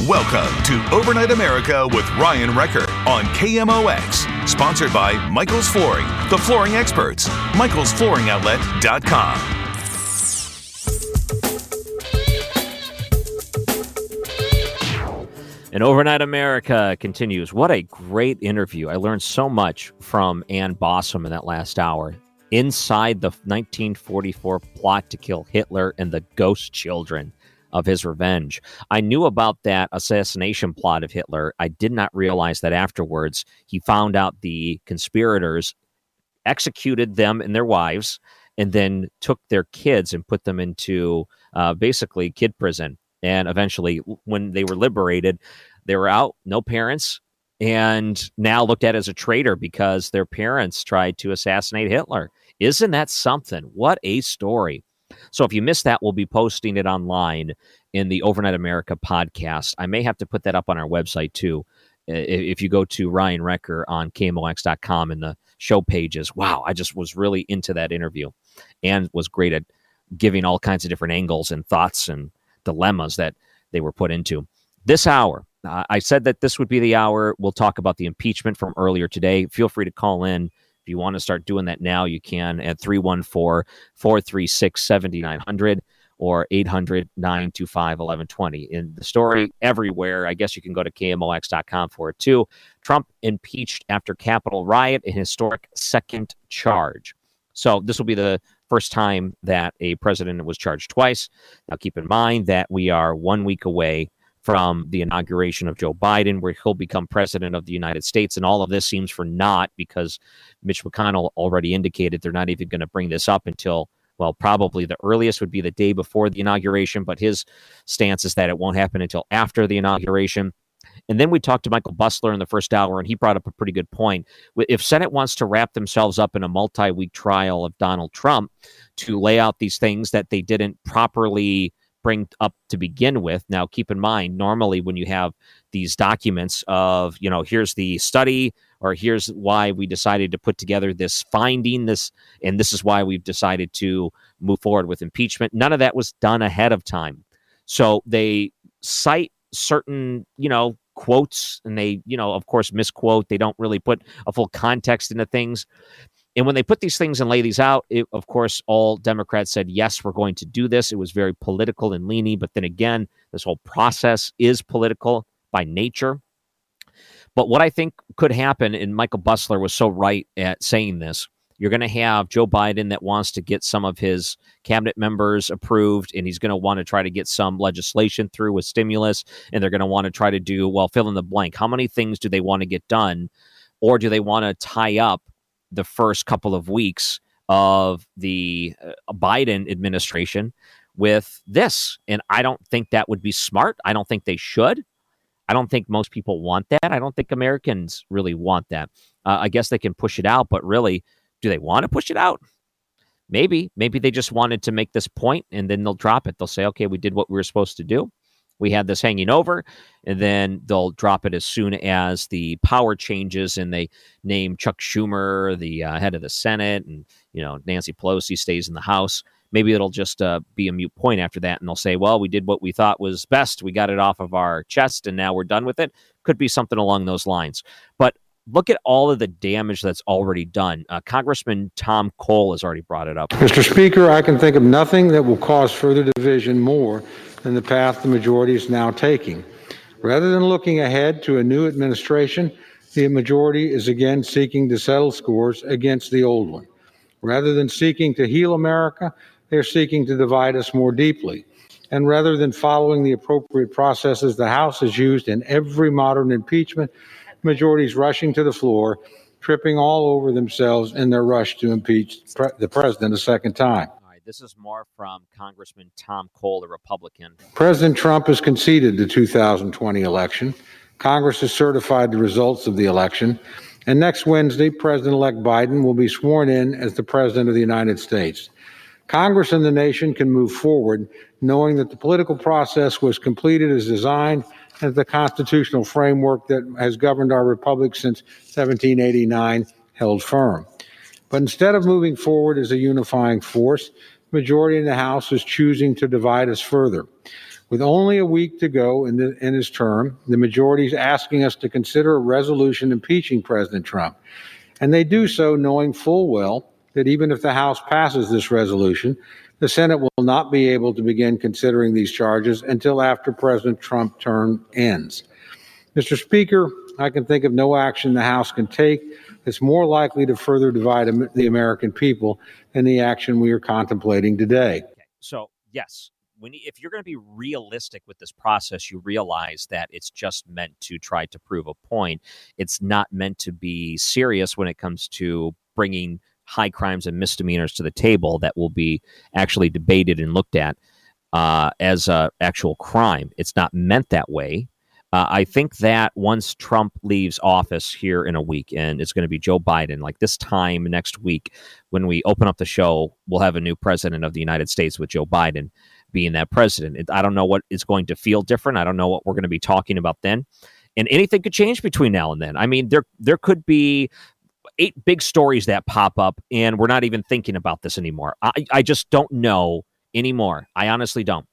Welcome to Overnight America with Ryan Recker on KMOX. Sponsored by Michael's Flooring, the flooring experts. Michael'sFlooringOutlet.com. And Overnight America continues. What a great interview. I learned so much from Ann Bausum in that last hour. Inside the 1944 plot to kill Hitler and the ghost children of his revenge. I knew about that assassination plot of Hitler. I did not realize that afterwards he found out the conspirators executed them and their wives and then took their kids and put them into uh, basically kid prison and eventually, when they were liberated, they were out, no parents, and now looked at as a traitor because their parents tried to assassinate Hitler. Isn't that something? What a story. So if you missed that, we'll be posting it online in the Overnight America podcast. I may have to put that up on our website too. If you go to Ryan Recker on KMOX.com in the show pages, wow, I just was really into that interview and was great at giving all kinds of different angles and thoughts and dilemmas that they were put into. This hour, I said that this would be the hour. We'll talk about the impeachment from earlier today. Feel free to call in. If you want to start doing that now, you can at 314 436 7900 or 800 925 1120. In the story everywhere, I guess you can go to KMOX.com for it too. Trump impeached after Capitol riot, an historic second charge. So this will be the first time that a president was charged twice. Now, keep in mind that we are one week away from the inauguration of Joe Biden, where he'll become president of the United States. And all of this seems for naught because Mitch McConnell already indicated they're not even going to bring this up until, well, probably the earliest would be the day before the inauguration. But his stance is that it won't happen until after the inauguration. And then we talked to Michael Busler in the first hour, and he brought up a pretty good point. If Senate wants to wrap themselves up in a multi week trial of Donald Trump to lay out these things that they didn't properly bring up to begin with. Now, keep in mind, normally when you have these documents of, you know, here's the study, or here's why we decided to put together this finding, this, and this is why we've decided to move forward with impeachment. None of that was done ahead of time. So they cite certain, you know, quotes and they, you know, of course, misquote. They don't really put a full context into things. And when they put these things and lay these out, it, of course, all Democrats said, yes, we're going to do this. It was very political and leany. But then again, this whole process is political by nature. But what I think could happen, and Michael Busler was so right at saying this, you're going to have Joe Biden that wants to get some of his cabinet members approved, and he's going to want to try to get some legislation through with stimulus, and they're going to want to try to do, well, fill in the blank. How many things do they want to get done? Or do they want to tie up the first couple of weeks of the uh, Biden administration with this? And I don't think that would be smart. I don't think they should. I don't think most people want that. I don't think Americans really want that. Uh, I guess they can push it out, but really, do they want to push it out? Maybe. Maybe they just wanted to make this point and then they'll drop it. They'll say, okay, we did what we were supposed to do. We had this hanging over, and then they'll drop it as soon as the power changes and they name Chuck Schumer the uh, head of the Senate and, you know, Nancy Pelosi stays in the House. Maybe it'll just uh, be a mute point after that, and they'll say, well, we did what we thought was best. We got it off of our chest, and now we're done with it. Could be something along those lines. But look at all of the damage that's already done. Uh, Congressman Tom Cole has already brought it up. Mr. Speaker, I can think of nothing that will cause further division more than the path the majority is now taking. Rather than looking ahead to a new administration, the majority is again seeking to settle scores against the old one. Rather than seeking to heal America, they're seeking to divide us more deeply. And rather than following the appropriate processes the House has used in every modern impeachment, majorities rushing to the floor, tripping all over themselves in their rush to impeach the president a second time. This is more from Congressman Tom Cole, a Republican. President Trump has conceded the 2020 election. Congress has certified the results of the election. And next Wednesday, President elect Biden will be sworn in as the President of the United States. Congress and the nation can move forward knowing that the political process was completed as designed and the constitutional framework that has governed our republic since 1789 held firm. But instead of moving forward as a unifying force, majority in the House is choosing to divide us further. With only a week to go in, the, in his term, the majority is asking us to consider a resolution impeaching President Trump. And they do so knowing full well that even if the House passes this resolution, the Senate will not be able to begin considering these charges until after President Trump's term ends. Mr. Speaker, I can think of no action the House can take that's more likely to further divide the American people than the action we are contemplating today. So, yes, when if you're going to be realistic with this process, you realize that it's just meant to try to prove a point. It's not meant to be serious when it comes to bringing high crimes and misdemeanors to the table that will be actually debated and looked at uh, as a actual crime. It's not meant that way. Uh, I think that once Trump leaves office here in a week, and it's going to be Joe Biden, like this time next week, when we open up the show, we'll have a new president of the United States with Joe Biden being that president. I don't know what is going to feel different. I don't know what we're going to be talking about then. And anything could change between now and then. I mean, there there could be eight big stories that pop up, and we're not even thinking about this anymore. I, I just don't know anymore. I honestly don't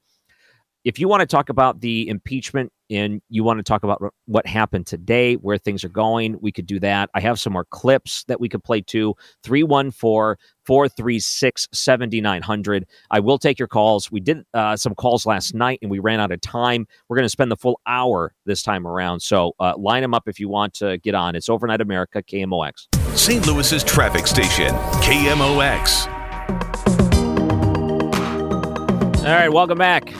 if you want to talk about the impeachment and you want to talk about what happened today, where things are going, we could do that. I have some more clips that we could play too. 314 436 7900. I will take your calls. We did uh, some calls last night and we ran out of time. We're going to spend the full hour this time around. So uh, line them up if you want to get on. It's Overnight America, KMOX. St. Louis's traffic station, KMOX. All right, welcome back.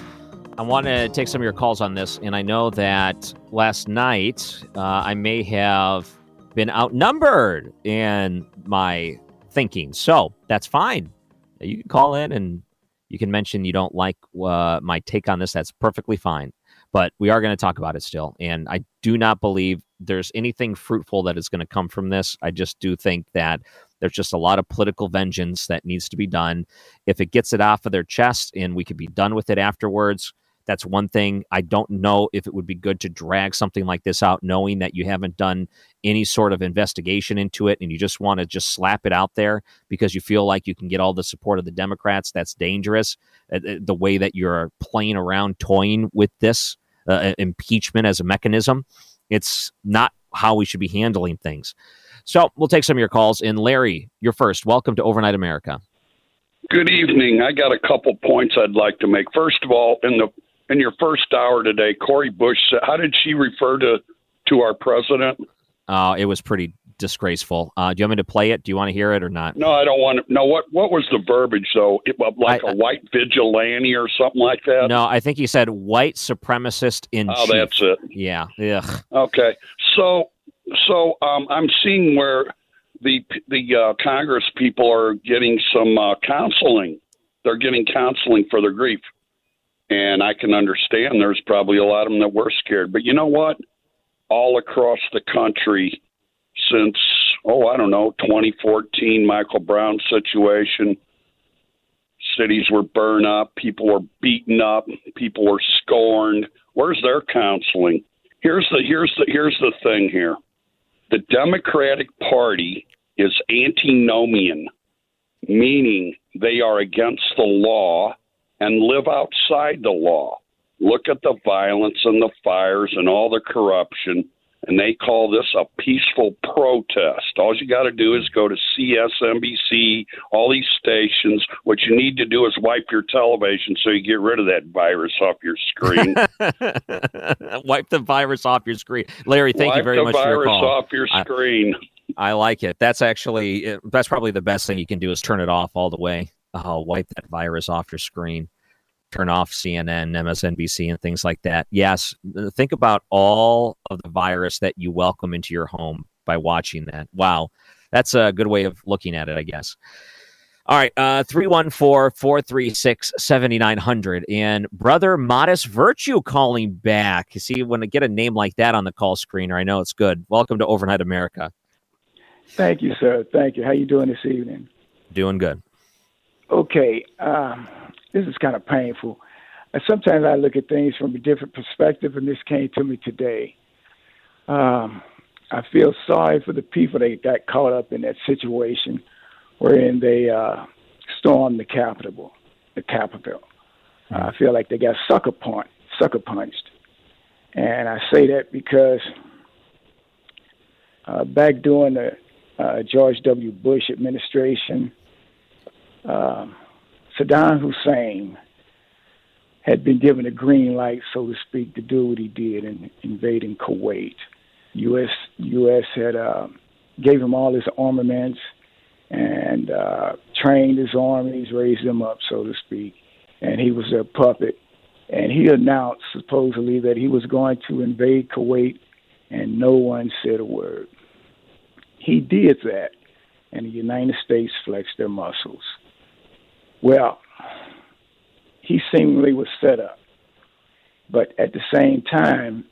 I want to take some of your calls on this, and I know that last night uh, I may have been outnumbered in my thinking. So that's fine. You can call in and you can mention you don't like uh, my take on this. That's perfectly fine. But we are going to talk about it still. And I do not believe there's anything fruitful that is going to come from this. I just do think that there's just a lot of political vengeance that needs to be done. If it gets it off of their chest and we could be done with it afterwards, that's one thing. I don't know if it would be good to drag something like this out, knowing that you haven't done any sort of investigation into it and you just want to just slap it out there because you feel like you can get all the support of the Democrats. That's dangerous. Uh, uh the way that you're playing around, toying with this uh, impeachment as a mechanism, it's not how we should be handling things. So we'll take some of your calls. And Larry, you're first. Welcome to Overnight America. Good evening. I got a couple points I'd like to make. First of all, in the in your first hour today, Cori Bush said, how did she refer to to our president? Uh, it was pretty disgraceful. Uh, do you want me to play it? Do you want to hear it or not? No, I don't want to. No, what what was the verbiage though? It, like I, a white vigilante or something like that? No, I think he said white supremacist in. Oh, chief. that's it. Yeah. Ugh. Okay. So so um, I'm seeing where the the uh, Congress people are getting some uh, counseling. They're getting counseling for their grief. And I can understand there's probably a lot of them that were scared. But you know what? All across the country, since, oh, I don't know, 2014 Michael Brown situation, cities were burned up, people were beaten up, people were scorned. Where's their counseling? Here's the here's the here's the thing here. The Democratic Party is antinomian, meaning they are against the law and live outside the law. Look at the violence and the fires and all the corruption. and they call this a peaceful protest. All you got to do is go to CSNBC, all these stations. What you need to do is wipe your television so you get rid of that virus off your screen. wipe the virus off your screen. Larry, thank wipe you very much for your call. off your screen. I, I, like it. That's actually that's probably the best thing you can do is turn it off all the way. Uh, wipe that virus off your screen turn off CNN, MSNBC, and things like that. Yes, think about all of the virus that you welcome into your home by watching that. Wow, that's a good way of looking at it, I guess. All right, uh, 314 436 7900. And brother Modest Virtue calling back. You see, when I get a name like that on the call screener, I know it's good. Welcome to Overnight America. Thank you, sir. Thank you. How you doing this evening? Doing good. Okay. Um, this is kind of painful. And sometimes I look at things from a different perspective, and this came to me today. Um, I feel sorry for the people that got caught up in that situation wherein they uh, stormed the Capitol. The Capitol. Uh, I feel like they got sucker punched, sucker punched, and I say that because uh, back during the uh, George W. Bush administration, um, Saddam Hussein had been given a green light, so to speak, to do what he did in invading Kuwait. U.S. U.S. had uh, gave him all his armaments and uh, trained his armies, raised them up, so to speak, and he was their puppet. And he announced supposedly that he was going to invade Kuwait, and no one said a word. He did that, and the United States flexed their muscles. Well, he seemingly was set up. But at the same time,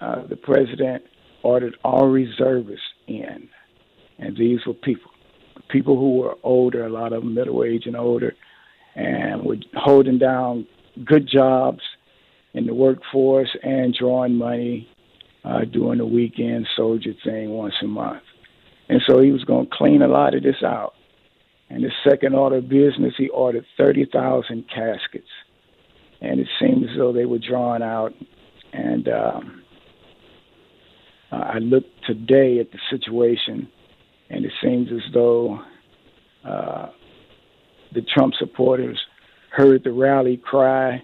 uh, the president ordered all reservists in, and these were people, people who were older, a lot of them middle age and older, and were holding down good jobs in the workforce and drawing money, uh, doing the weekend soldier thing once a month. And so he was going to clean a lot of this out. And his second order of business, he ordered 30,000 caskets. And it seemed as though they were drawn out. And um, I looked today at the situation, and it seems as though uh, the Trump supporters heard the rally cry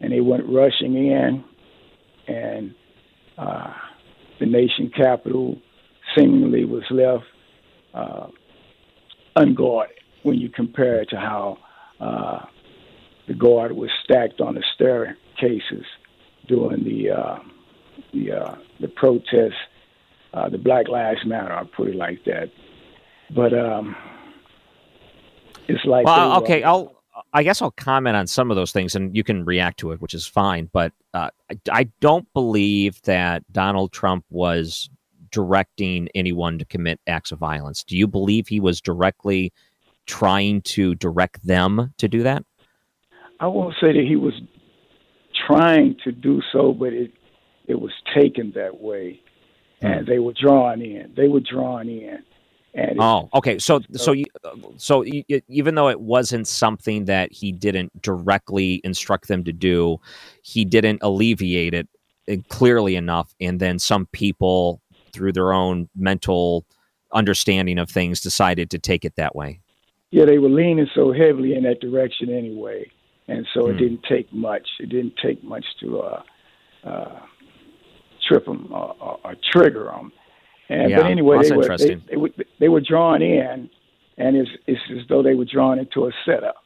and they went rushing in. And uh, the nation capital seemingly was left uh, unguarded when you compare it to how uh, the guard was stacked on the staircases during the uh, the uh, the protests, uh, the Black Lives Matter. I'll put it like that. But um, it's like well, okay, I'll. I guess I'll comment on some of those things, and you can react to it, which is fine. But uh, I, I don't believe that Donald Trump was directing anyone to commit acts of violence. Do you believe he was directly trying to direct them to do that? I won't say that he was trying to do so, but it it was taken that way, and hmm. they were drawn in. They were drawn in. And oh, okay. So, so, so, even though it wasn't something that he didn't directly instruct them to do, he didn't alleviate it uh, clearly enough, and then some people, through their own mental understanding of things, decided to take it that way yeah, they were leaning so heavily in that direction anyway, and so mm. it hmm. didn't take much. It didn't take much to uh, uh, trip them or, or, or trigger them. And yeah, but anyway, they were they, they, were they were drawn in, and it's it's as though they were drawn into a setup.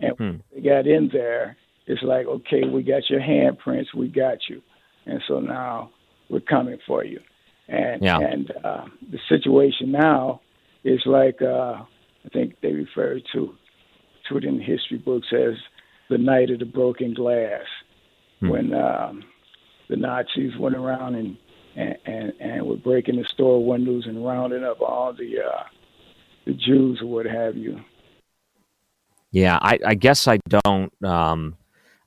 And hmm. they got in there, it's like, okay, we got your handprints, we got you, and so now we're coming for you. And yeah. and uh, the situation now is like. Uh, I think they refer to to it in the history books as the night of the broken glass, hmm. when um, the Nazis went around and, and and and were breaking the store windows and rounding up all the uh, the Jews or what have you. Yeah, I, I guess I don't. Um,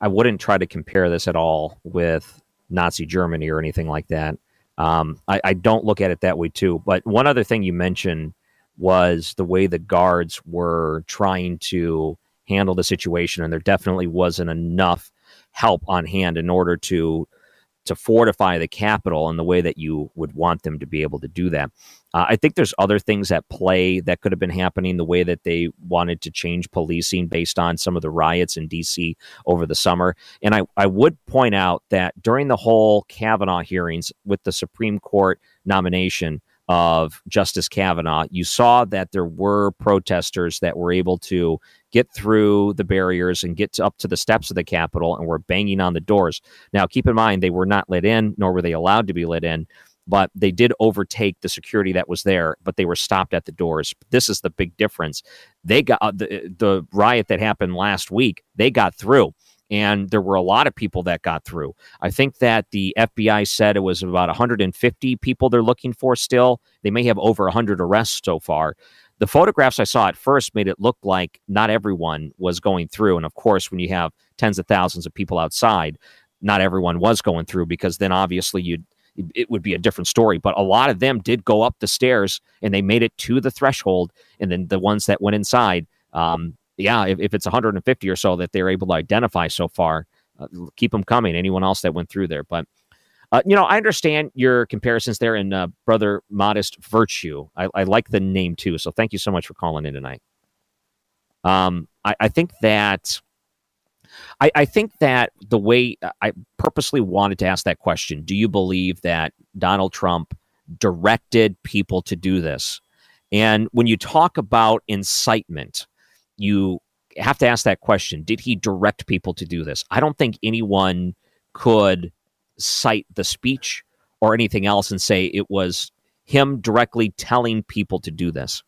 I wouldn't try to compare this at all with Nazi Germany or anything like that. Um, I, I, don't look at it that way too. But one other thing you mentioned was the way the guards were trying to handle the situation, and there definitely wasn't enough help on hand in order to to fortify the capital in the way that you would want them to be able to do that. Uh, I think there's other things at play that could have been happening the way that they wanted to change policing based on some of the riots in D.C. over the summer. And I, I would point out that during the whole Kavanaugh hearings with the Supreme Court nomination, of Justice Kavanaugh, you saw that there were protesters that were able to get through the barriers and get to, up to the steps of the Capitol and were banging on the doors. Now, keep in mind, they were not let in, nor were they allowed to be let in, but they did overtake the security that was there, but they were stopped at the doors. This is the big difference. They got uh, the, the riot that happened last week, they got through and there were a lot of people that got through. I think that the FBI said it was about 150 people they're looking for still. They may have over 100 arrests so far. The photographs I saw at first made it look like not everyone was going through. And of course, when you have tens of thousands of people outside, not everyone was going through because then obviously you'd it would be a different story. But a lot of them did go up the stairs and they made it to the threshold. And then the ones that went inside, um, yeah, if, if it's 150 or so that they're able to identify so far, uh, keep them coming. Anyone else that went through there, but. Uh, you know, I understand your comparisons there in uh, Brother Modest Virtue. I, I, like the name too. So thank you so much for calling in tonight. Um, I, I think that I, I, think that the way I purposely wanted to ask that question: Do you believe that Donald Trump directed people to do this? And when you talk about incitement, you have to ask that question Did he direct people to do this? I don't think anyone could cite the speech or anything else and say it was him directly telling people to do this.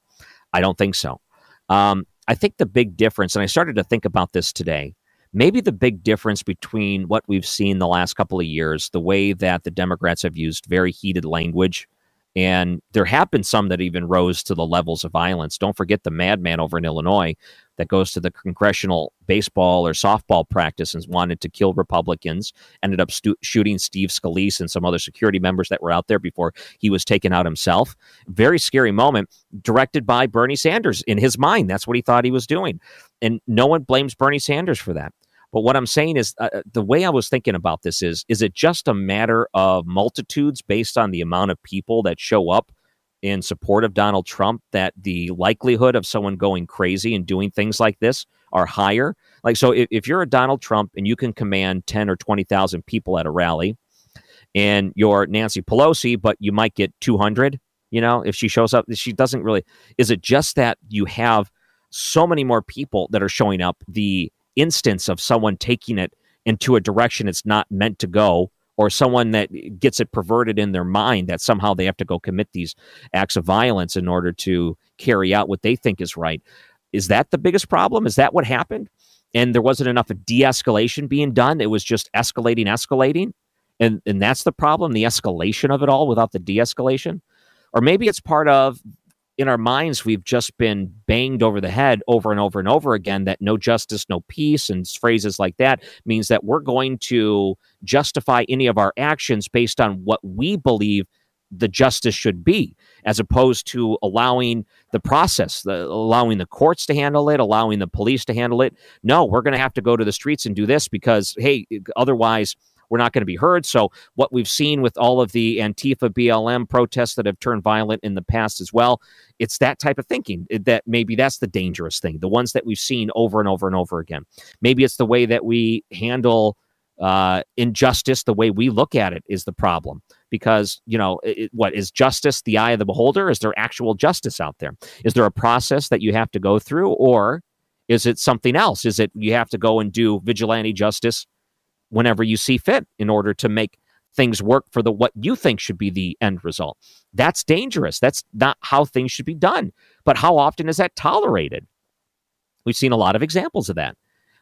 I don't think so. Um, I think the big difference, and I started to think about this today, maybe the big difference between what we've seen the last couple of years, the way that the Democrats have used very heated language and there have been some that even rose to the levels of violence. Don't forget the madman over in Illinois that goes to the congressional baseball or softball practice and wanted to kill Republicans, ended up stu- shooting Steve Scalise and some other security members that were out there before he was taken out himself. Very scary moment, directed by Bernie Sanders in his mind. That's what he thought he was doing. And no one blames Bernie Sanders for that. But what I'm saying is uh, uh, the way I was thinking about this is is it just a matter of multitudes based on the amount of people that show up in support of Donald Trump that the likelihood of someone going crazy and doing things like this are higher? Like so if, if you're a Donald Trump and you can command 10 or 20,000 people at a rally and you're Nancy Pelosi but you might get 200, you know, if she shows up she doesn't really is it just that you have so many more people that are showing up the instance of someone taking it into a direction it's not meant to go or someone that gets it perverted in their mind that somehow they have to go commit these acts of violence in order to carry out what they think is right. Is that the biggest problem? Is that what happened? And there wasn't enough of de escalation being done. It was just escalating, escalating. And, and that's the problem the escalation of it all without the de escalation. Or maybe it's part of in our minds we've just been banged over the head over and over and over again that no justice no peace and phrases like that means that we're going to justify any of our actions based on what we believe the justice should be as opposed to allowing the process the, allowing the courts to handle it allowing the police to handle it. No we're going to have to go to the streets and do this because hey otherwise we're not going to be heard. So, what we've seen with all of the Antifa BLM protests that have turned violent in the past as well, it's that type of thinking that maybe that's the dangerous thing, the ones that we've seen over and over and over again. Maybe it's the way that we handle uh, injustice, the way we look at it is the problem. Because, you know, it, what is justice the eye of the beholder? Is there actual justice out there? Is there a process that you have to go through? Or is it something else? Is it you have to go and do vigilante justice whenever you see fit in order to make things work for the what you think should be the end result. That's dangerous. That's not how things should be done. But how often is that tolerated? We've seen a lot of examples of that.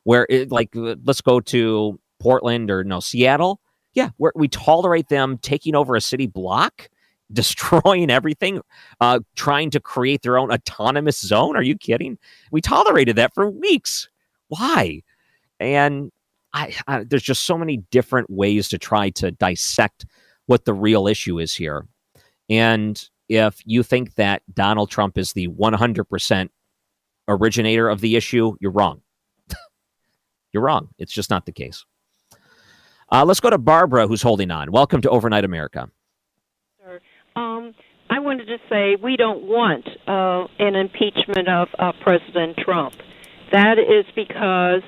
Where it, like let's go to Portland or no Seattle. Yeah, where we tolerate them taking over a city block, destroying everything, uh, trying to create their own autonomous zone. Are you kidding? We tolerated that for weeks. Why? And I, I, there's just so many different ways to try to dissect what the real issue is here. And if you think that Donald Trump is the 100% originator of the issue, you're wrong. you're wrong. It's just not the case. Uh, let's go to Barbara, who's holding on. Welcome to Overnight America. Um, I wanted to say we don't want uh, an impeachment of uh, President Trump. That is because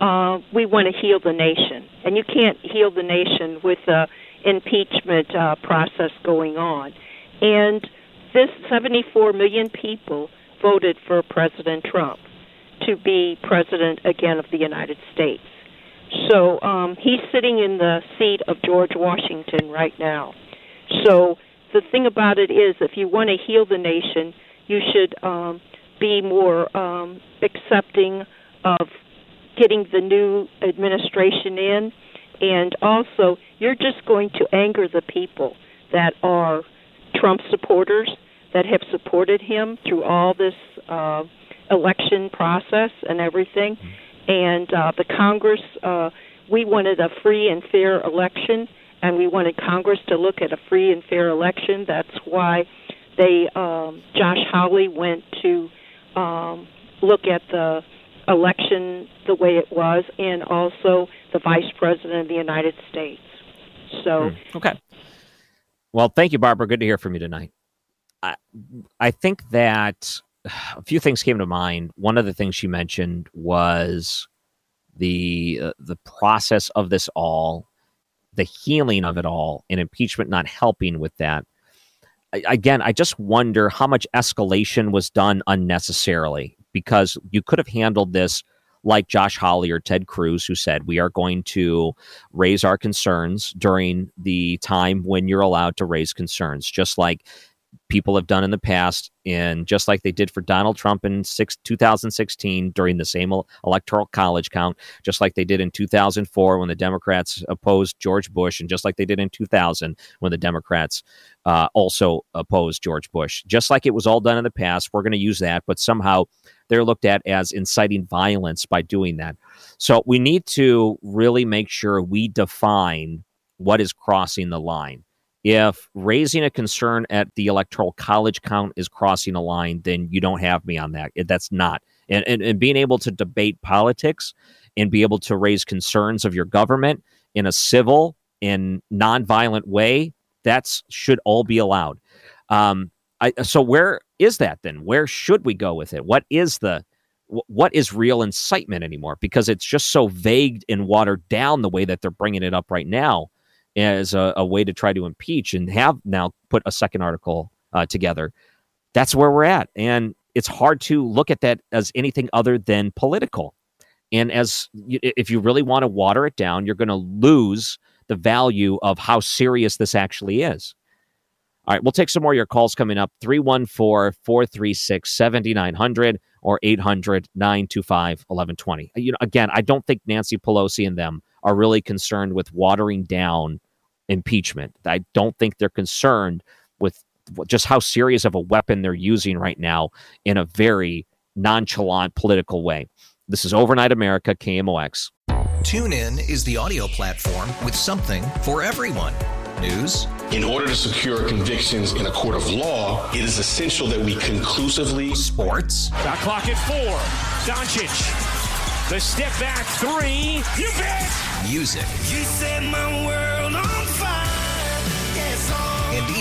uh, we want to heal the nation, and you can't heal the nation with the impeachment uh, process going on. And this 74 million people voted for President Trump to be president again of the United States. So um, he's sitting in the seat of George Washington right now. So the thing about it is, if you want to heal the nation, you should um, be more um, accepting of getting the new administration in, and also you're just going to anger the people that are Trump supporters that have supported him through all this uh, election process and everything. And uh, the Congress, uh, we wanted a free and fair election and we wanted Congress to look at a free and fair election. That's why they um, Josh Hawley went to um, look at the election the way it was, and also the Vice President of the United States. So hmm. okay. Well, thank you, Barbara. Good to hear from you tonight. I, I think that a few things came to mind. One of the things she mentioned was the uh, the process of this all the healing of it all and impeachment not helping with that. I, again, I just wonder how much escalation was done unnecessarily because you could have handled this like Josh Hawley or Ted Cruz, who said, We are going to raise our concerns during the time when you're allowed to raise concerns, just like people have done in the past, and just like they did for Donald Trump in six, 2016 during the same electoral college count, just like they did in 2004 when the Democrats opposed George Bush, and just like they did in 2000 when the Democrats uh, also opposed George Bush. Just like it was all done in the past, we're going to use that, but somehow they're looked at as inciting violence by doing that. So we need to really make sure we define what is crossing the line if raising a concern at the electoral college count is crossing a line, then you don't have me on that. That's not. And, and, and being able to debate politics and be able to raise concerns of your government in a civil and nonviolent way, that should all be allowed. Um, I, so where is that then? Where should we go with it? What is the what is real incitement anymore? Because it's just so vague and watered down the way that they're bringing it up right now as a, a, way to try to impeach and have now put a second article uh, together. That's where we're at. And it's hard to look at that as anything other than political. And as if you really want to water it down, you're going to lose the value of how serious this actually is. All right, we'll take some more of your calls coming up 314 436 7900 or 800 925 1120. You know, again, I don't think Nancy Pelosi and them are really concerned with watering down impeachment. I don't think they're concerned with just how serious of a weapon they're using right now in a very nonchalant political way. This is Overnight America, KMOX. Tune in is the audio platform with something for everyone. News. In order to secure convictions in a court of law, it is essential that we conclusively. Sports. Got clock at four. Doncic. The step back three. You bet. Music. You set my world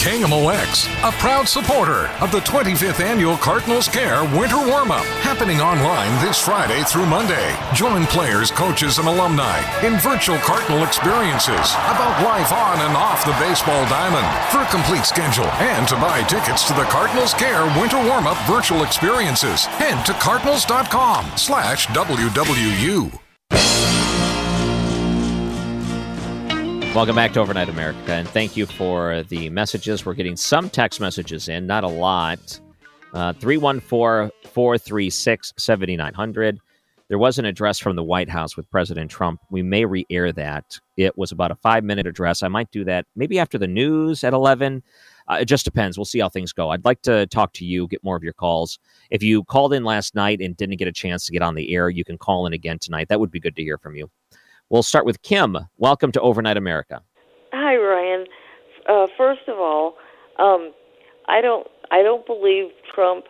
KMOX, a proud supporter of the 25th annual Cardinals Care Winter Warm-Up, happening online this Friday through Monday. Join players, coaches, and alumni in virtual Cardinal experiences about life on and off the baseball diamond. For a complete schedule and to buy tickets to the Cardinals Care Winter Warm-Up virtual experiences, head to cardinals.com slash WWU. Welcome back to Overnight America, and thank you for the messages. We're getting some text messages in, not a lot. Uh, 314 436 7900. There was an address from the White House with President Trump. We may re air that. It was about a five minute address. I might do that maybe after the news at 11. Uh, it just depends. We'll see how things go. I'd like to talk to you, get more of your calls. If you called in last night and didn't get a chance to get on the air, you can call in again tonight. That would be good to hear from you. We'll start with Kim. Welcome to Overnight America. Hi, Ryan. Uh, first of all, um, I don't I don't believe Trump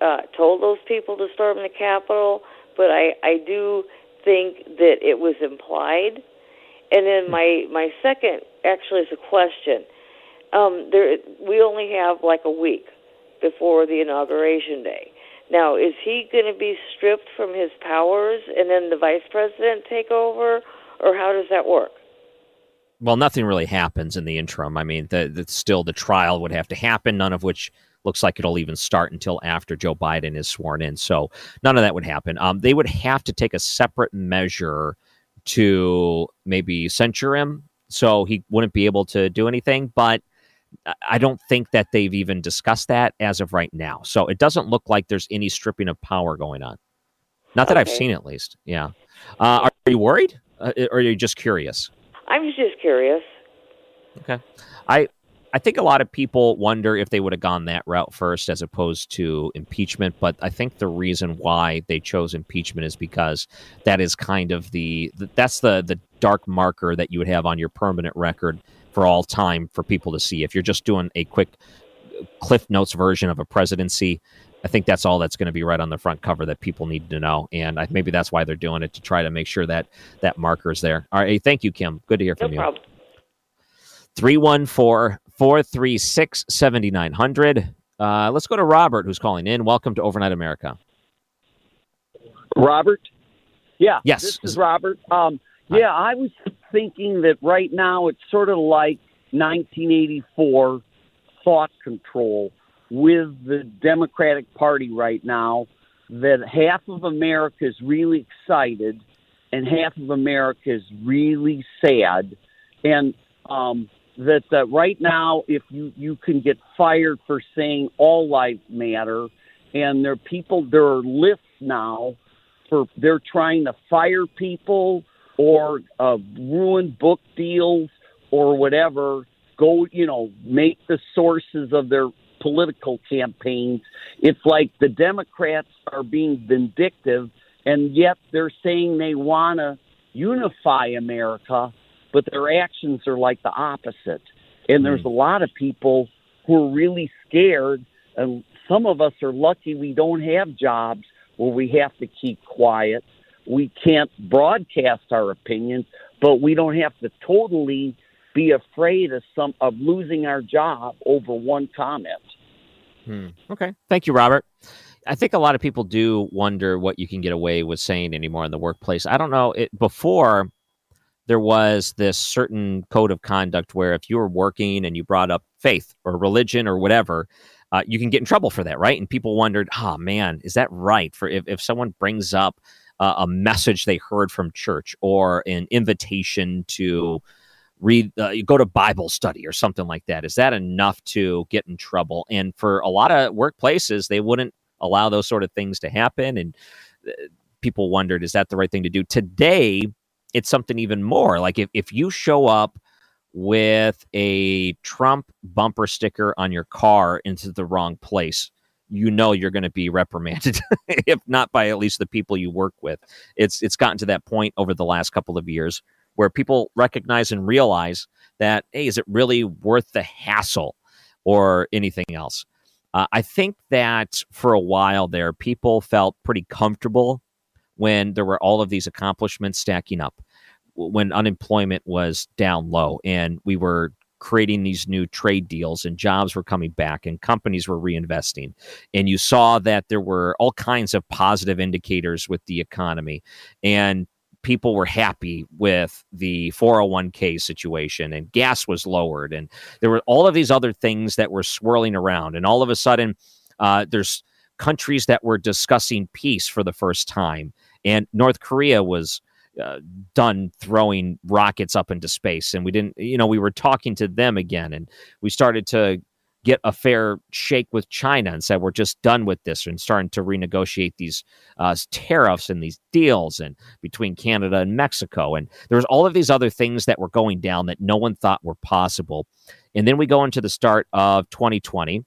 uh, told those people to storm the Capitol, but I I do think that it was implied. And then my my second actually is a question. Um, there we only have like a week before the inauguration day. Now, is he going to be stripped from his powers and then the vice president take over, or how does that work? Well, nothing really happens in the interim. I mean, the, the, still the trial would have to happen, none of which looks like it'll even start until after Joe Biden is sworn in. So none of that would happen. Um, they would have to take a separate measure to maybe censure him, so he wouldn't be able to do anything. But I don't think that they've even discussed that as of right now. So it doesn't look like there's any stripping of power going on. Not that okay. I've seen, at least. Yeah. Uh, are you worried, uh, or are you just curious? I'm just curious. Okay. I I think a lot of people wonder if they would have gone that route first as opposed to impeachment, but I think the reason why they chose impeachment is because that is kind of the that's the the dark marker that you would have on your permanent record for all time for people to see. If you're just doing a quick Cliff Notes version of a presidency, I think that's all that's going to be right on the front cover that people need to know, and I, maybe that's why they're doing it to try to make sure that that marker is there. All right, thank you, Kim. Good to hear from no you. 314 436 7900. Uh, let's go to Robert, who's calling in. Welcome to Overnight America. Robert? Yeah. Yes. This is Robert. Um, yeah, I was thinking that right now it's sort of like 1984 thought control with the Democratic Party right now that half of America is really excited and half of America is really sad. And um, that uh, right now, if you, you can get fired for saying all lives matter, and there are people, there are lists now for they're trying to fire people or uh, ruin book deals or whatever. Go, you know, make the sources of their political campaigns. It's like the Democrats are being vindictive, and yet they're saying they want to unify America, but their actions are like the opposite. And there's hmm. a lot of people who are really scared, and some of us are lucky we don't have jobs where we have to keep quiet. We can't broadcast our opinions, but we don't have to totally be afraid of some of losing our job over one comment. Hmm. Okay. Thank you, Robert. I think a lot of people do wonder what you can get away with saying anymore in the workplace. I don't know. It before there was this certain code of conduct where if you were working and you brought up faith or religion or whatever, uh, you can get in trouble for that, right? And people wondered, oh man, is that right? For if, if someone brings up uh, a message they heard from church or an invitation to read uh, go to bible study or something like that. Is that enough to get in trouble? And for a lot of workplaces they wouldn't allow those sort of things to happen. And uh, people wondered is that the right thing to do? Today it's something even more. Like if, if you show up with a trump bumper sticker on your car into the wrong place you know you're going to be reprimanded if not by at least the people you work with it's it's gotten to that point over the last couple of years where people recognize and realize that, hey, is it really worth the hassle or anything else? Uh, I think that for a while there, people felt pretty comfortable when there were all of these accomplishments stacking up, when unemployment was down low, and we were creating these new trade deals and jobs were coming back and companies were reinvesting. And you saw that there were all kinds of positive indicators with the economy. And people were happy with the 401k situation and gas was lowered and there were all of these other things that were swirling around and all of a sudden uh, there's countries that were discussing peace for the first time and north korea was uh, done throwing rockets up into space, and we didn't. You know, we were talking to them again, and we started to get a fair shake with China and said we're just done with this and starting to renegotiate these uh, tariffs and these deals and between Canada and Mexico and there was all of these other things that were going down that no one thought were possible. And then we go into the start of 2020.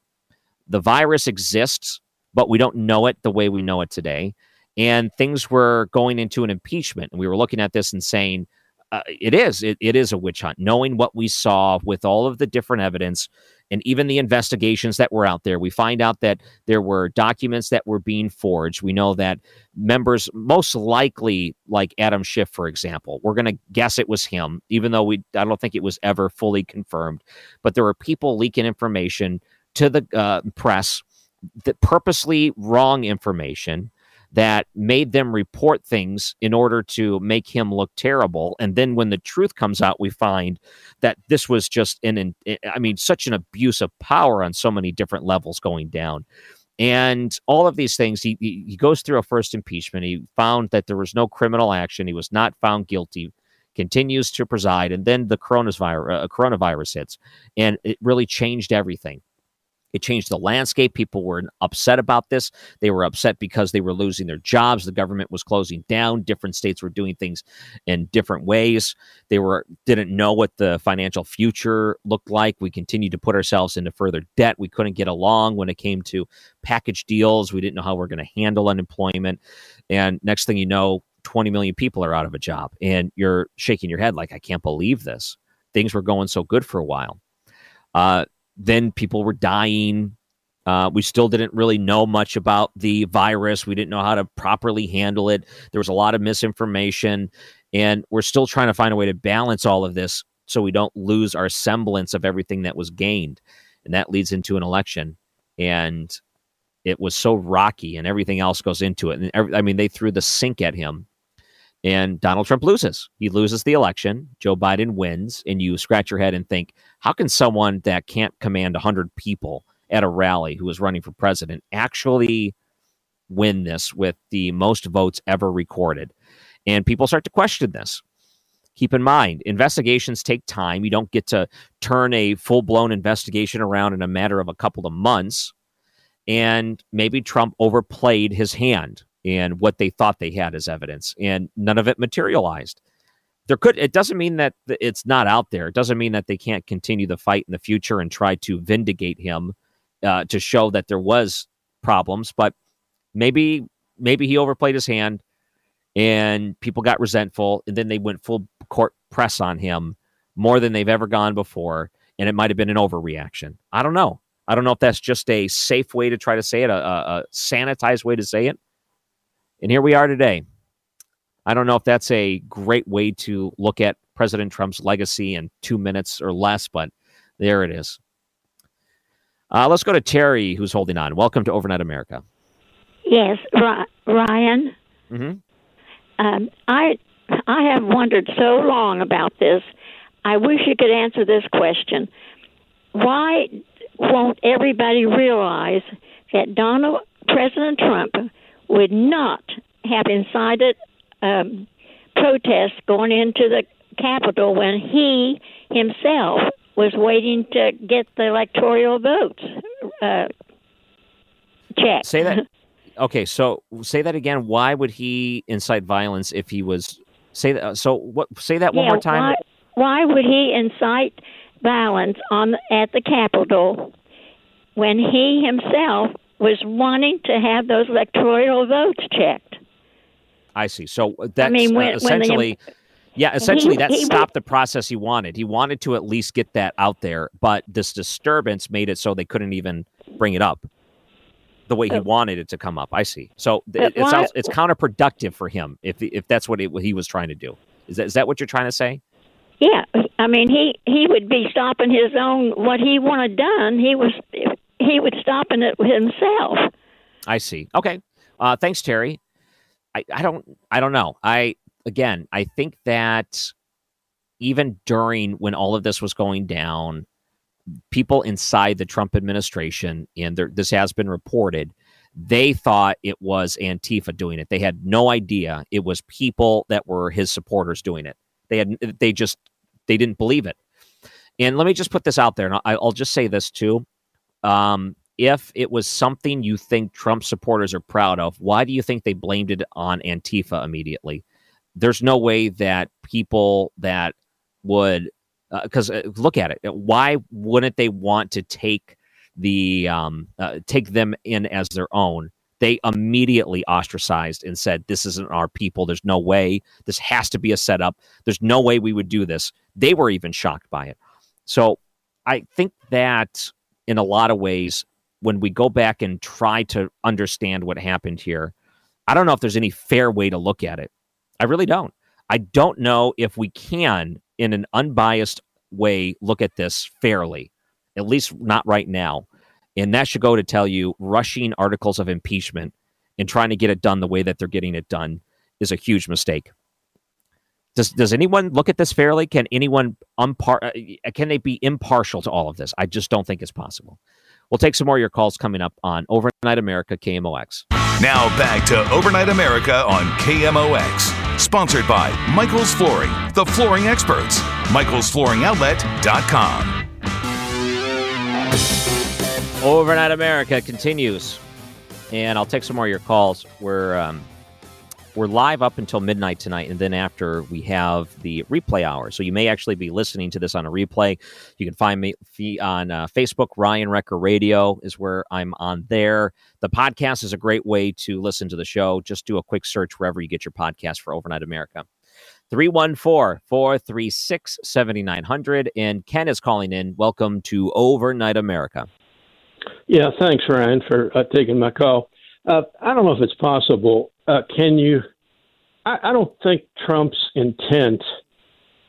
The virus exists, but we don't know it the way we know it today. And things were going into an impeachment. And we were looking at this and saying, uh, it is it, it is a witch hunt knowing what we saw with all of the different evidence and even the investigations that were out there we find out that there were documents that were being forged we know that members most likely like adam schiff for example we're going to guess it was him even though we i don't think it was ever fully confirmed but there were people leaking information to the uh, press that purposely wrong information that made them report things in order to make him look terrible. And then when the truth comes out, we find that this was just an, I mean, such an abuse of power on so many different levels going down. And all of these things, he, he goes through a first impeachment. He found that there was no criminal action. He was not found guilty continues to preside, and then the coronavirus, uh, coronavirus hits, and it really changed everything. It changed the landscape. People were upset about this. They were upset because they were losing their jobs. The government was closing down. Different states were doing things in different ways. They were didn't know what the financial future looked like. We continued to put ourselves into further debt. We couldn't get along when it came to package deals. We didn't know how we are going to handle unemployment. And next thing you know, 20 million people are out of a job. And you're shaking your head like, I can't believe this. Things were going so good for a while. Uh, then people were dying. Uh, we still didn't really know much about the virus. We didn't know how to properly handle it. There was a lot of misinformation. And we're still trying to find a way to balance all of this so we don't lose our semblance of everything that was gained. And that leads into an election. And it was so rocky and everything else goes into it. And every, I mean, they threw the sink at him and Donald Trump loses. He loses the election. Joe Biden wins, and you scratch your head and think, how can someone that can't command 100 people at a rally who is running for president actually win this with the most votes ever recorded? And people start to question this. Keep in mind, investigations take time. You don't get to turn a full blown investigation around in a matter of a couple of months. And maybe Trump overplayed his hand and what they thought they had as evidence, and none of it materialized. There could it doesn't mean that it's not out there. It doesn't mean that they can't continue the fight in the future and try to vindicate him uh, to show that there was problems. But maybe maybe he overplayed his hand, and people got resentful, and then they went full court press on him more than they've ever gone before, and it might have been an overreaction. I don't know. I don't know if that's just a safe way to try to say it, a, a, sanitized way to say it, and here we are today. I don't know if that's a great way to look at President Trump's legacy in two minutes or less, but there it is. Uh, let's go to Terry, who's holding on. Welcome to Overnight America. Yes, Ryan. Mm-hmm. Um, I I have wondered so long about this. I wish you could answer this question. Why won't everybody realize that Donald President Trump would not have incited um, protests going into the Capitol when he himself was waiting to get the electoral votes uh, checked. Say that. Okay, so say that again. Why would he incite violence if he was say that? So what? Say that one yeah, more time. Why, why would he incite violence on at the Capitol when he himself was wanting to have those electoral votes checked. I see. So that's I mean, when, uh, essentially. when yeah, essentially he, that he, stopped the process he wanted. He wanted to at least get that out there, but this disturbance made it so they couldn't even bring it up the way he wanted it to come up. I see. So th- it, sounds it's counterproductive for him if if that's what, it, what he was trying to do. Is that is that what you're trying to say? Yeah, I mean he he would be stopping his own what he wanted done. He was he would stop in it himself. I see. Okay. Uh, thanks, Terry. I, I don't I don't know. I again I think that even during when all of this was going down, people inside the Trump administration, and there, this has been reported, they thought it was Antifa doing it. They had no idea it was people that were his supporters doing it. They had they just they didn't believe it. And let me just put this out there, and I'll just say this too. Um, if it was something you think Trump supporters are proud of, why do you think they blamed it on Antifa immediately? There's no way that people that would, because uh, uh, look at it, why wouldn't they want to take the um, uh, take them in as their own? They immediately ostracized and said, "This isn't our people. There's no way. This has to be a setup. There's no way we would do this." They were even shocked by it. So I think that in a lot of ways, when we go back and try to understand what happened here, I don't know if there's any fair way to look at it. I really don't. I don't know if we can, in an unbiased way, look at this fairly, at least not right now. And that should go to tell you rushing articles of impeachment and trying to get it done the way that they're getting it done is a huge mistake. Does does anyone look at this fairly? Can anyone umpar- uh, can they be impartial to all of this? I just don't think it's possible. We'll take some more of your calls coming up on Overnight America KMOX. Now back to Overnight America on KMOX, sponsored by Michaels Flooring, the flooring experts. MichaelsFlooringOutlet.com. Overnight America continues, and I'll take some more of your calls. We're um, we're live up until midnight tonight, and then after we have the replay hour. So you may actually be listening to this on a replay. You can find me on uh, Facebook. Ryan Wrecker Radio is where I'm on there. The podcast is a great way to listen to the show. Just do a quick search wherever you get your podcast for Overnight America. 314 436 7900. And Ken is calling in. Welcome to Overnight America. Yeah, thanks, Ryan, for uh, taking my call. Uh, I don't know if it's possible uh, can you? I, I don't think Trump's intent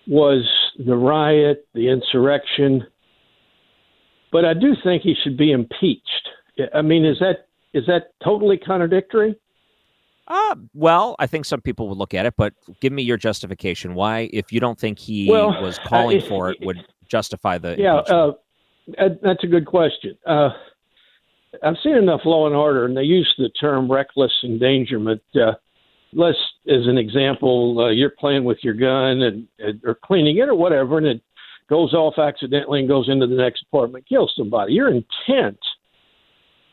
was the riot, the insurrection, but I do think he should be impeached. I mean, is that is that totally contradictory? Uh, well, I think some people would look at it, but give me your justification. Why, if you don't think he well, was calling uh, for it, would justify the? Yeah, uh, that's a good question. Uh, I've seen enough Law and Order, and they use the term reckless endangerment. Uh, let's, as an example, uh, you're playing with your gun and, and or cleaning it or whatever, and it goes off accidentally and goes into the next apartment, kills somebody. Your intent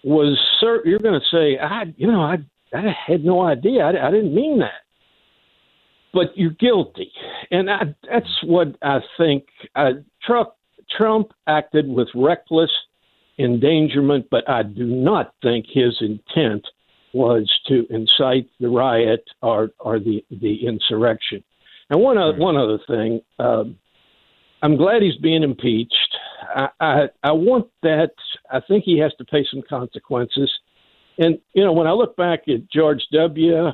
was, sir, you're going to say, I, you know, I, I had no idea. I, I didn't mean that. But you're guilty, and I, that's what I think. Uh, Trump Trump acted with reckless endangerment, but I do not think his intent was to incite the riot or, or the, the insurrection. And one, other, one other thing, um, I'm glad he's being impeached. I, I, I want that. I think he has to pay some consequences. And you know, when I look back at George W.,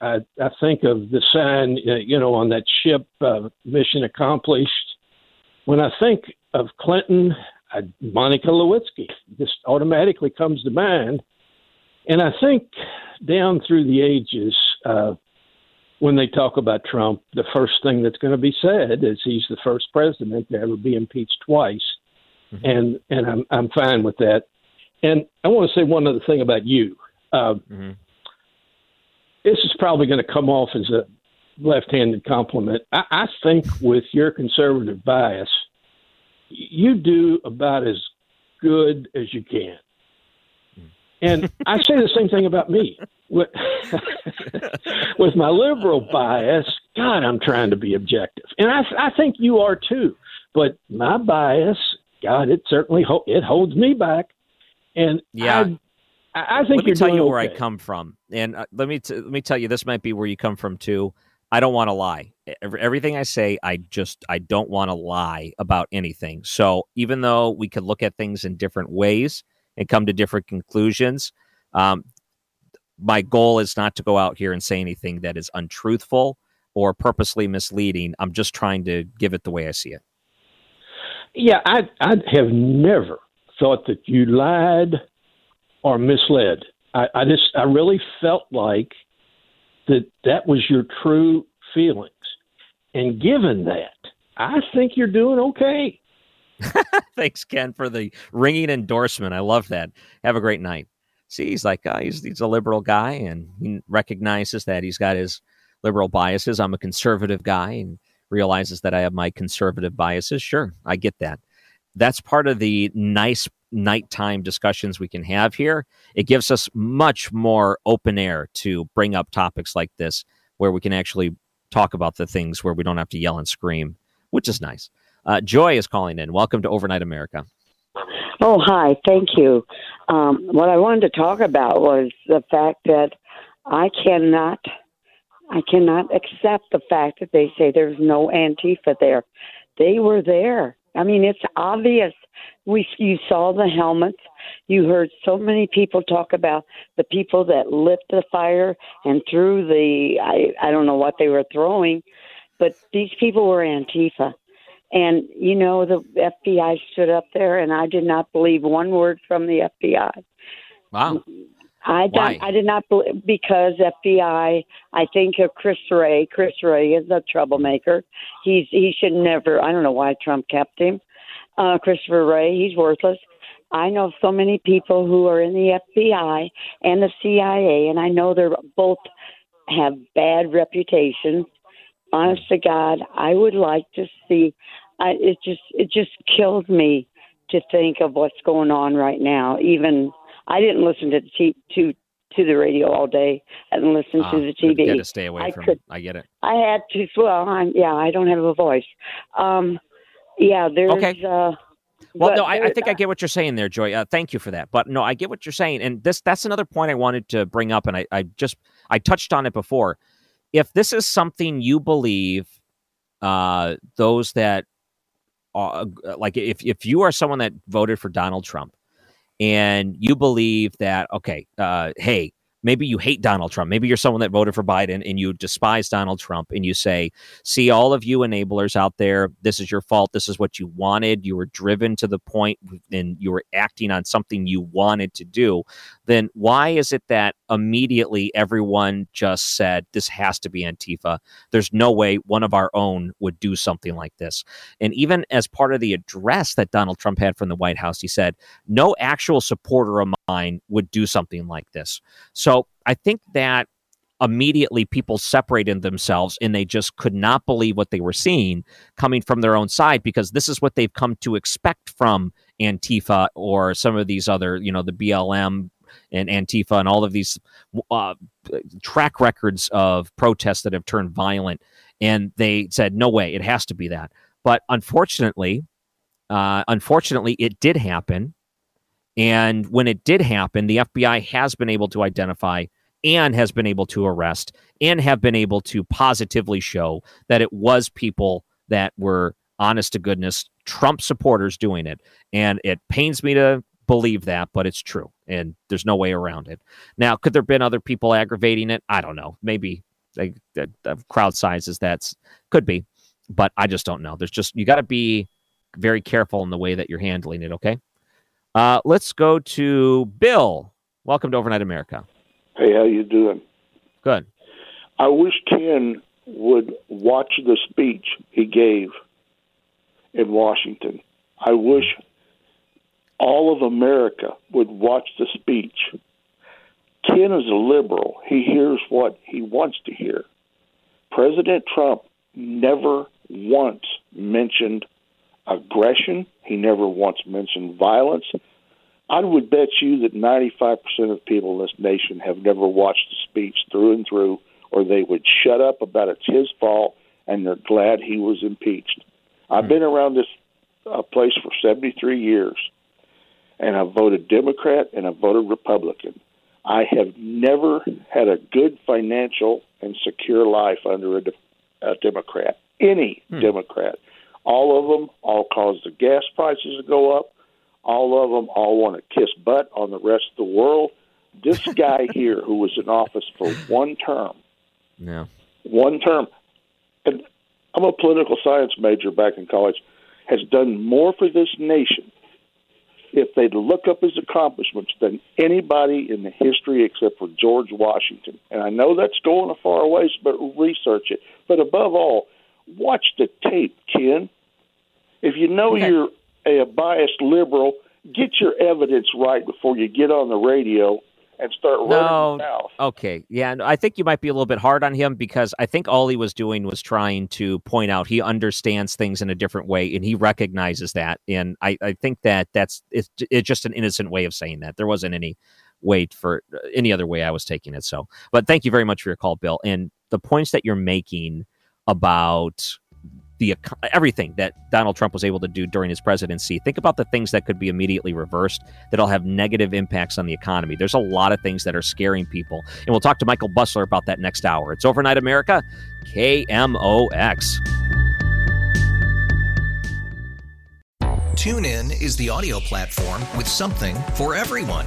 I, I think of the sign, uh, you know, on that ship, uh, mission accomplished. When I think of Clinton, Monica Lewinsky just automatically comes to mind. And I think down through the ages, uh, when they talk about Trump, the first thing that's going to be said is he's the first president to ever be impeached twice, mm-hmm. and and I'm I'm fine with that. And I want to say one other thing about you. Uh, mm-hmm. This is probably going to come off as a left-handed compliment. I, I think with your conservative bias, you do about as good as you can. And I say the same thing about me. With, with my liberal bias, God, I'm trying to be objective, and I, I think you are too. But my bias, God, it certainly ho- it holds me back. And yeah, I, I think let me tell you okay. where I come from, and uh, let me t- let me tell you, this might be where you come from too. I don't want to lie. Everything I say, I just I don't want to lie about anything. So even though we could look at things in different ways and come to different conclusions, um, my goal is not to go out here and say anything that is untruthful or purposely misleading. I'm just trying to give it the way I see it. Yeah, I I have never thought that you lied or misled. I, I just I really felt like that that was your true feelings. And given that, I think you're doing okay. Thanks, Ken, for the ringing endorsement. I love that. Have a great night. See, he's like uh, he's he's a liberal guy, and he recognizes that he's got his liberal biases. I'm a conservative guy, and realizes that I have my conservative biases. Sure, I get that. That's part of the nice nighttime discussions we can have here. It gives us much more open air to bring up topics like this, where we can actually talk about the things where we don't have to yell and scream, which is nice. Uh, Joy is calling in. Welcome to Overnight America. Oh, hi. Thank you. Um, what I wanted to talk about was the fact that I cannot, I cannot accept the fact that they say there's no Antifa there. They were there. I mean, it's obvious. We you saw the helmets. You heard so many people talk about the people that lit the fire and threw the I I don't know what they were throwing, but these people were Antifa. And you know the FBI stood up there, and I did not believe one word from the FBI. Wow. I don't, I did not believe because FBI. I think of Chris Wray. Chris Wray is a troublemaker. He's he should never. I don't know why Trump kept him. Uh, Christopher Wray. He's worthless. I know so many people who are in the FBI and the CIA, and I know they're both have bad reputations. Honest to God, I would like to see. I, it just it just kills me to think of what's going on right now. Even I didn't listen to the t- to to the radio all day. and listen Ah, to the good- TV. Got to stay away I from. could, I get it. I had to. Well, I'm, yeah, I don't have a voice. Um, yeah, there's. Okay. Uh, Well, no, I, I think I get what you're saying there, Joy. Uh, thank you for that. But no, I get what you're saying, and this that's another point I wanted to bring up, and I, I just I touched on it before. If this is something you believe, uh, those that are like, if if you are someone that voted for Donald Trump, and you believe that, okay, uh, hey, maybe you hate Donald Trump. Maybe you're someone that voted for Biden and you despise Donald Trump and you say, see, all of you enablers out there, this is your fault. This is what you wanted. You were driven to the point and you were acting on something you wanted to do. Then why is it that immediately everyone just said, this has to be Antifa? There's no way one of our own would do something like this. And even as part of the address that Donald Trump had from the White House, he said, no actual supporter of mine would do something like this. So I think that immediately people separated themselves and they just could not believe what they were seeing coming from their own side because this is what they've come to expect from Antifa or some of these other, you know, the BLM and Antifa and all of these uh, track records of protests that have turned violent. And they said, no way, it has to be that. But unfortunately, uh, unfortunately, it did happen. And when it did happen, the FBI has been able to identify and has been able to arrest and have been able to positively show that it was people that were honest to goodness Trump supporters doing it. And it pains me to believe that, but it's true. And there's no way around it. Now, could there have been other people aggravating it? I don't know. Maybe the, the crowd sizes that's could be, but I just don't know. There's just you got to be very careful in the way that you're handling it. Okay. Uh, let's go to Bill. Welcome to Overnight America. Hey, how you doing? Good. I wish Ken would watch the speech he gave in Washington. I wish all of America would watch the speech. Ken is a liberal. He hears what he wants to hear. President Trump never once mentioned aggression. He never once mentioned violence. I would bet you that 95% of people in this nation have never watched the speech through and through, or they would shut up about it's his fault and they're glad he was impeached. I've been around this uh, place for 73 years, and I've voted Democrat and I've voted Republican. I have never had a good financial and secure life under a, de- a Democrat, any Democrat. All of them all cause the gas prices to go up. All of them all want to kiss butt on the rest of the world. This guy here, who was in office for one term, Yeah. one term, and I'm a political science major back in college, has done more for this nation if they'd look up his accomplishments than anybody in the history except for George Washington. And I know that's going a far ways, but research it. But above all, watch the tape, Ken. If you know you're a biased liberal, get your evidence right before you get on the radio and start running No. Okay. Yeah. no, I think you might be a little bit hard on him because I think all he was doing was trying to point out he understands things in a different way and he recognizes that. And I, I think that that's it's, it's just an innocent way of saying that. There wasn't any way for uh, any other way I was taking it. So, but thank you very much for your call, Bill. And the points that you're making about the everything that Donald Trump was able to do during his presidency. Think about the things that could be immediately reversed that'll have negative impacts on the economy. There's a lot of things that are scaring people, and we'll talk to Michael Busler about that next hour. It's Overnight America, KMOX. Tune in is the audio platform with something for everyone.